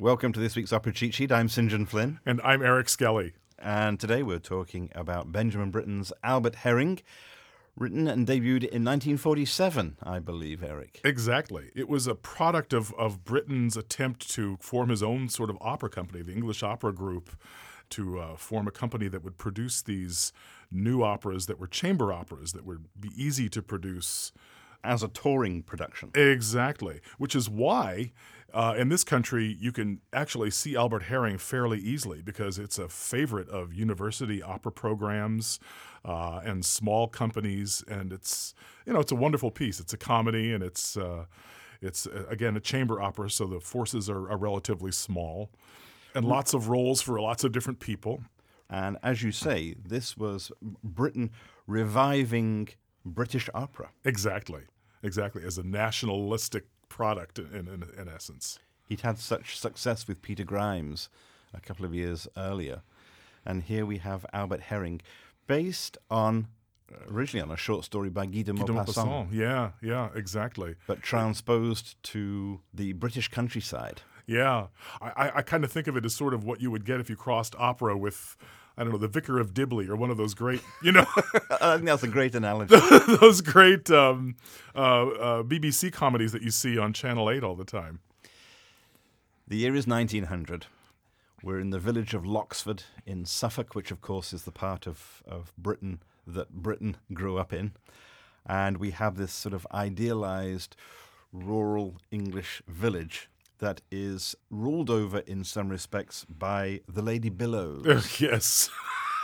Welcome to this week's Opera Cheat Sheet. I'm St. John Flynn, And I'm Eric Skelly. and today we're talking about Benjamin Britten's Albert Herring, written and debuted in 1947, I believe, Eric. Exactly. It was a product of, of Britten's attempt to form his own sort of opera company, the English Opera Group, to uh, form a company that would produce these new operas that were chamber operas that would be easy to produce. As a touring production. Exactly. Which is why uh, in this country you can actually see Albert Herring fairly easily because it's a favorite of university opera programs uh, and small companies, and it's you know it's a wonderful piece. It's a comedy, and it's uh, it's uh, again a chamber opera, so the forces are, are relatively small, and lots of roles for lots of different people. And as you say, this was Britten reviving British opera. Exactly, exactly as a nationalistic product in, in, in essence. He'd had such success with Peter Grimes a couple of years earlier. And here we have Albert Herring, based on originally on a short story by Guy de Guy de Maupassant. Yeah, yeah, exactly. but transposed to the British countryside. Yeah, I, I, I kind of think of it as sort of what you would get if you crossed opera with, I don't know, the Vicar of Dibley or one of those great, you know, I think that's a great analogy. those great um, uh, uh, BBC comedies that you see on Channel 8 all the time. the year is 1900. We're in the village of Loxford in Suffolk, which of course is the part of, of Britain that Britten grew up in. And we have this sort of idealized rural English village that is ruled over in some respects by the Lady Billows. yes.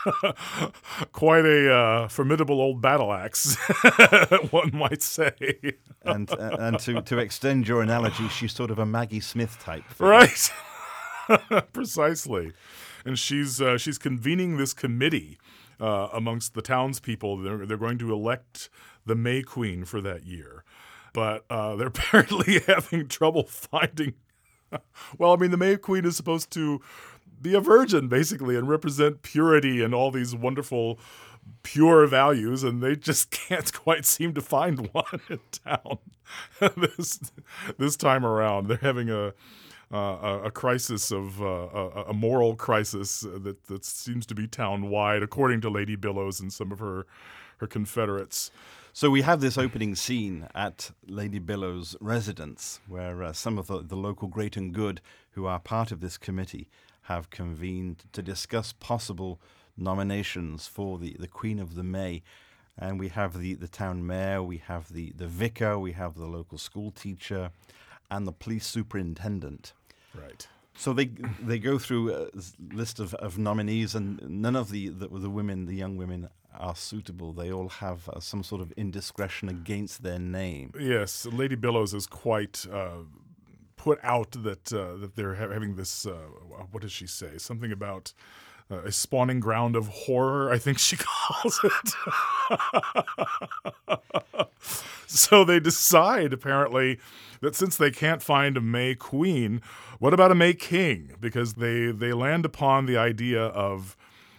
Quite a uh, formidable old battle axe, one might say. and uh, and to, to extend your analogy, she's sort of a Maggie Smith type. figure. Right. Precisely. And she's uh, she's convening this committee uh, amongst the townspeople. They're, they're going to elect the May Queen for that year. But uh, they're apparently having trouble finding. well, I mean, the May Queen is supposed to be a virgin, basically, and represent purity and all these wonderful, pure values, and they just can't quite seem to find one in town. this this time around, they're having a uh, a, crisis of uh, a, a moral crisis that that seems to be town wide, according to Lady Billows and some of her her confederates. So we have this opening scene at Lady Billow's residence, where uh, some of the, the local great and good who are part of this committee have convened to discuss possible nominations for the, the Queen of the May. And we have the, the town mayor, we have the, the vicar, we have the local school teacher, and the police superintendent. Right. So they they go through a list of, of nominees, and none of the, the the women, the young women, are suitable. They all have uh, some sort of indiscretion against their name. Yes, Lady Billows is quite uh, put out that uh, that they're ha- having this. Uh, what does she say? Something about. Uh, a spawning ground of horror, I think she calls it. so they decide, apparently, that since they can't find a May Queen, what about a May King? Because they they land upon the idea of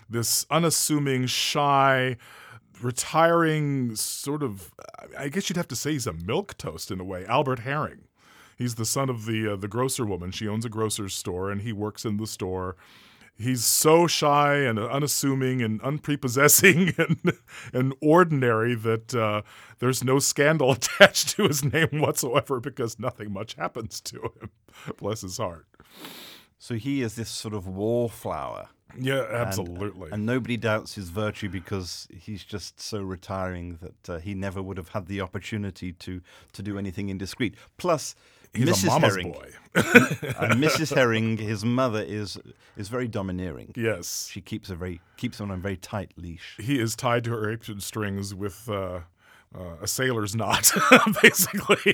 this unassuming, shy, retiring sort of. I guess you'd have to say he's a milk toast in a way. Albert Herring. He's the son of the uh, the grocer woman. She owns a grocer's store, and he works in the store. He's so shy and unassuming and unprepossessing and and ordinary that uh, there's no scandal attached to his name whatsoever because nothing much happens to him. Bless his heart. So he is this sort of wallflower, Yeah, and- absolutely. and nobody doubts his virtue because he's just so retiring that uh, he never would have had the opportunity to to do anything indiscreet. Plus, He's Mrs. a mama's Herring boy. and Mrs. Herring, his mother is is very domineering. yes. She keeps a very keeps him on a very tight leash. he is tied to her apron strings with uh, uh, a sailor's knot, basically.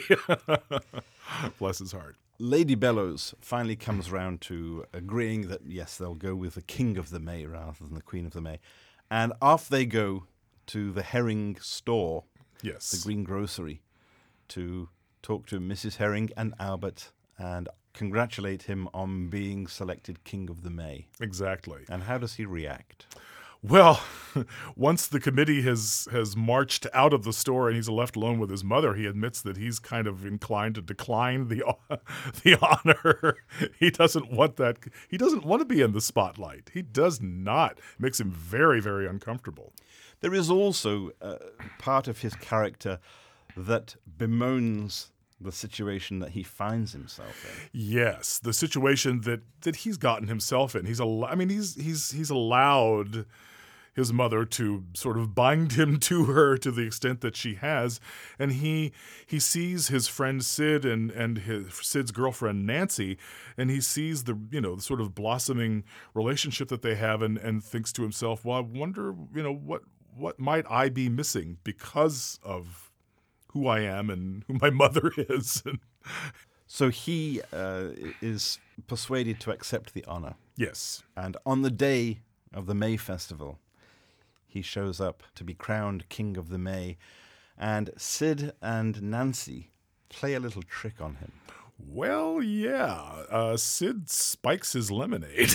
Bless his heart. Lady Billows finally comes round to agreeing that yes, they'll go with the King of the May rather than the Queen of the May, and off they go to the Herring store, Yes. the greengrocery, to talk to Mrs. Herring and Albert and congratulate him on being selected King of the May. exactly. And how does he react? Well, once the committee has has marched out of the store and he's left alone with his mother, he admits that he's kind of inclined to decline the the honor. he doesn't want that. He doesn't want to be in the spotlight. He does not. It makes him very very uncomfortable. There is also uh, part of his character that bemoans the situation that he finds himself in. Yes, the situation that that he's gotten himself in. He's a. I mean, he's he's he's allowed his mother to sort of bind him to her to the extent that she has and he he sees his friend Sid and and his Sid's girlfriend Nancy and he sees the you know the sort of blossoming relationship that they have and and thinks to himself well I wonder you know what what might I be missing because of who I am and who my mother is. so he uh, is persuaded to accept the honor. Yes. And on the day of the May festival, he shows up to be crowned King of the May. And Sid and Nancy play a little trick on him. Well, yeah. Uh, Sid spikes his lemonade,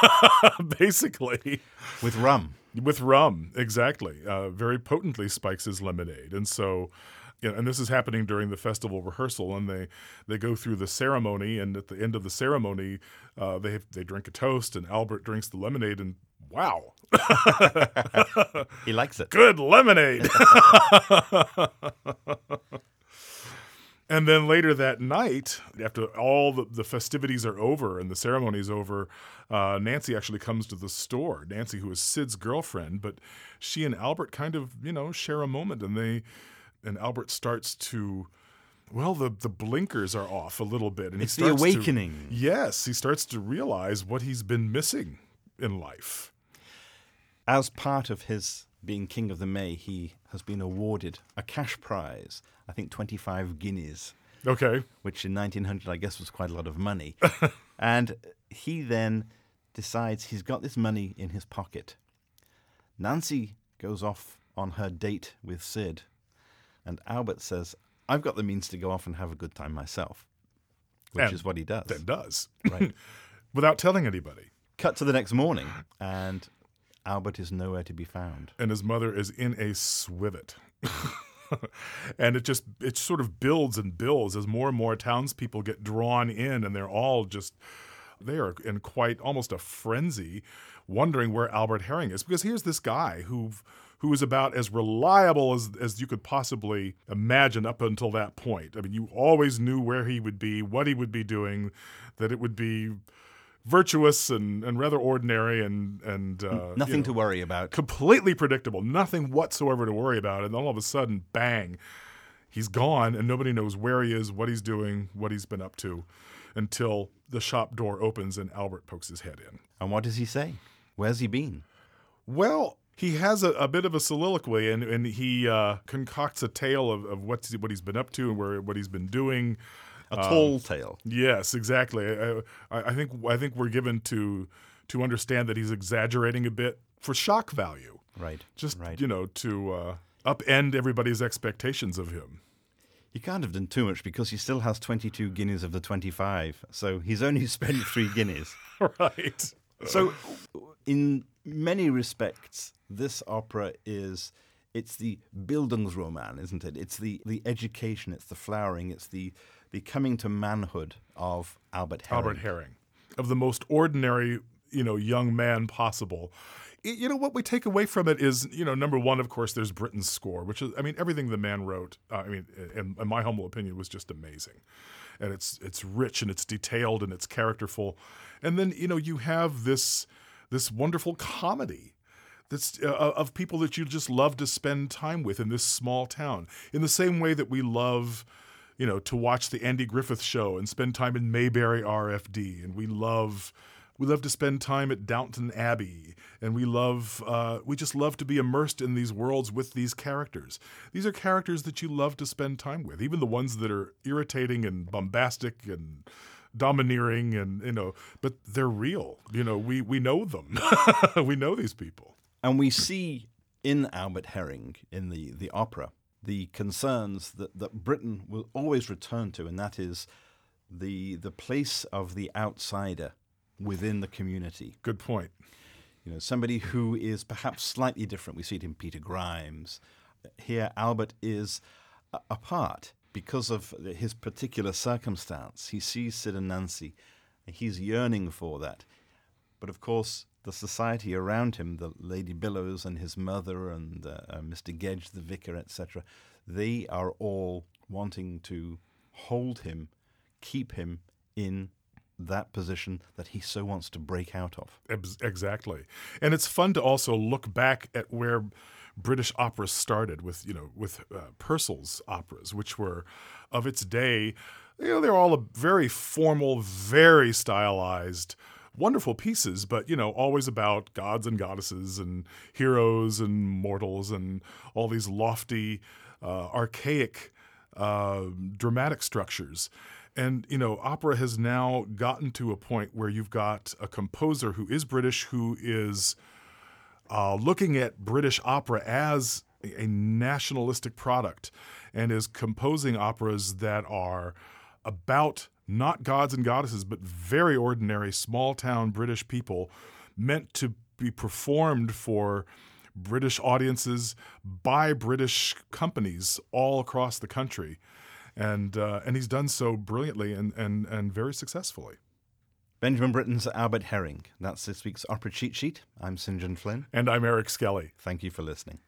basically. With rum. With rum, exactly. Uh, very potently spikes his lemonade. And so and this is happening during the festival rehearsal, and they they go through the ceremony, and at the end of the ceremony, uh, they they drink a toast, and Albert drinks the lemonade, and wow, he likes it. Good lemonade. and then later that night, after all the, the, festivities are over and the ceremony is over, uh, Nancy actually comes to the store. Nancy, who is Sid's girlfriend, but she and Albert kind of, you know, share a moment and they and Albert starts to well, the the blinkers are off a little bit, and it's he starts the awakening. To, yes, he starts to realize what he's been missing in life. As part of his being king of the May, he has been awarded a cash prize. I think twenty five guineas. Okay. Which in 1900, I guess, was quite a lot of money. and he then decides he's got this money in his pocket. Nancy goes off on her date with Sid and Albert says, I've got the means to go off and have a good time myself, which and is what he does. That does. Right. Without telling anybody. Cut to the next morning, and Albert is nowhere to be found. And his mother is in a swivet. and it just it sort of builds and builds as more and more townspeople get drawn in and they're all just they are in quite almost a frenzy wondering where Albert Herring is because here's this guy who who was about as reliable as, as you could possibly imagine up until that point. I mean, you always knew where he would be, what he would be doing, that it would be virtuous and, and rather ordinary and and uh, nothing you know, to worry about. Completely predictable, nothing whatsoever to worry about. And then all of a sudden, bang, he's gone, and nobody knows where he is, what he's doing, what he's been up to, until the shop door opens and Albert pokes his head in. And what does he say? Where's he been? Well, he has a, a, bit of a soliloquy and, and he uh, concocts a tale of, of what's, what he's been up to and where what he's been doing. A tall um, tale. Yes, exactly. I, I, think I think we're given to to understand that he's exaggerating a bit for shock value. Right. Just right. you know to uh, upend everybody's expectations of him. He can't have done too much because he still has 22 guineas of the 25. So he's only spent three guineas. right. So, in many respects, this opera is it's the Bildungsroman, isn't it? It's the, the education, it's the flowering, it's the, the coming to manhood of Albert Herring. Albert Herring, of the most ordinary, you know, young man possible. You know what we take away from it is, you know, number one, of course, there's Britten's score, which is, I mean, everything the man wrote. Uh, I mean, in, in my humble opinion, was just amazing, and it's it's rich and it's detailed and it's characterful, and then you know you have this this wonderful comedy that's uh, of people that you just love to spend time with in this small town. In the same way that we love, you know, to watch the Andy Griffith show and spend time in Mayberry RFD, and we love we love to spend time at Downton Abbey, and we love uh, we just love to be immersed in these worlds with these characters. These are characters that you love to spend time with, even the ones that are irritating and bombastic and domineering and you know but they're real you know we we know them we know these people and we see in Albert Herring, in the, the opera, the concerns that, that Britten will always return to, and that is the, the place of the outsider within the community. Good point. You know, somebody who is perhaps slightly different. We see it in Peter Grimes. Here, Albert is apart because of his particular circumstance. He sees Sid and Nancy. He's yearning for that. But of course, the society around him, the Lady Billows and his mother and uh, uh, Mr. Gedge, the vicar, etc., they are all wanting to hold him, keep him in that position that he so wants to break out of. Exactly. And it's fun to also look back at where British opera started with, you know, with uh, Purcell's operas, which were of its day, you know, they're all very formal, very stylized, wonderful pieces, but, you know, always about gods and goddesses and heroes and mortals and all these lofty, uh, archaic uh, dramatic structures. And, you know, opera has now gotten to a point where you've got a composer who is British, who is uh, looking at British opera as a nationalistic product and is composing operas that are about not gods and goddesses, but very ordinary small town British people meant to be performed for British audiences by British companies all across the country. And, uh, and he's done so brilliantly and, and, and very successfully. Benjamin Britten's Albert Herring. That's this week's Opera Cheat Sheet. I'm St. John Flynn. And I'm Eric Skelly. Thank you for listening.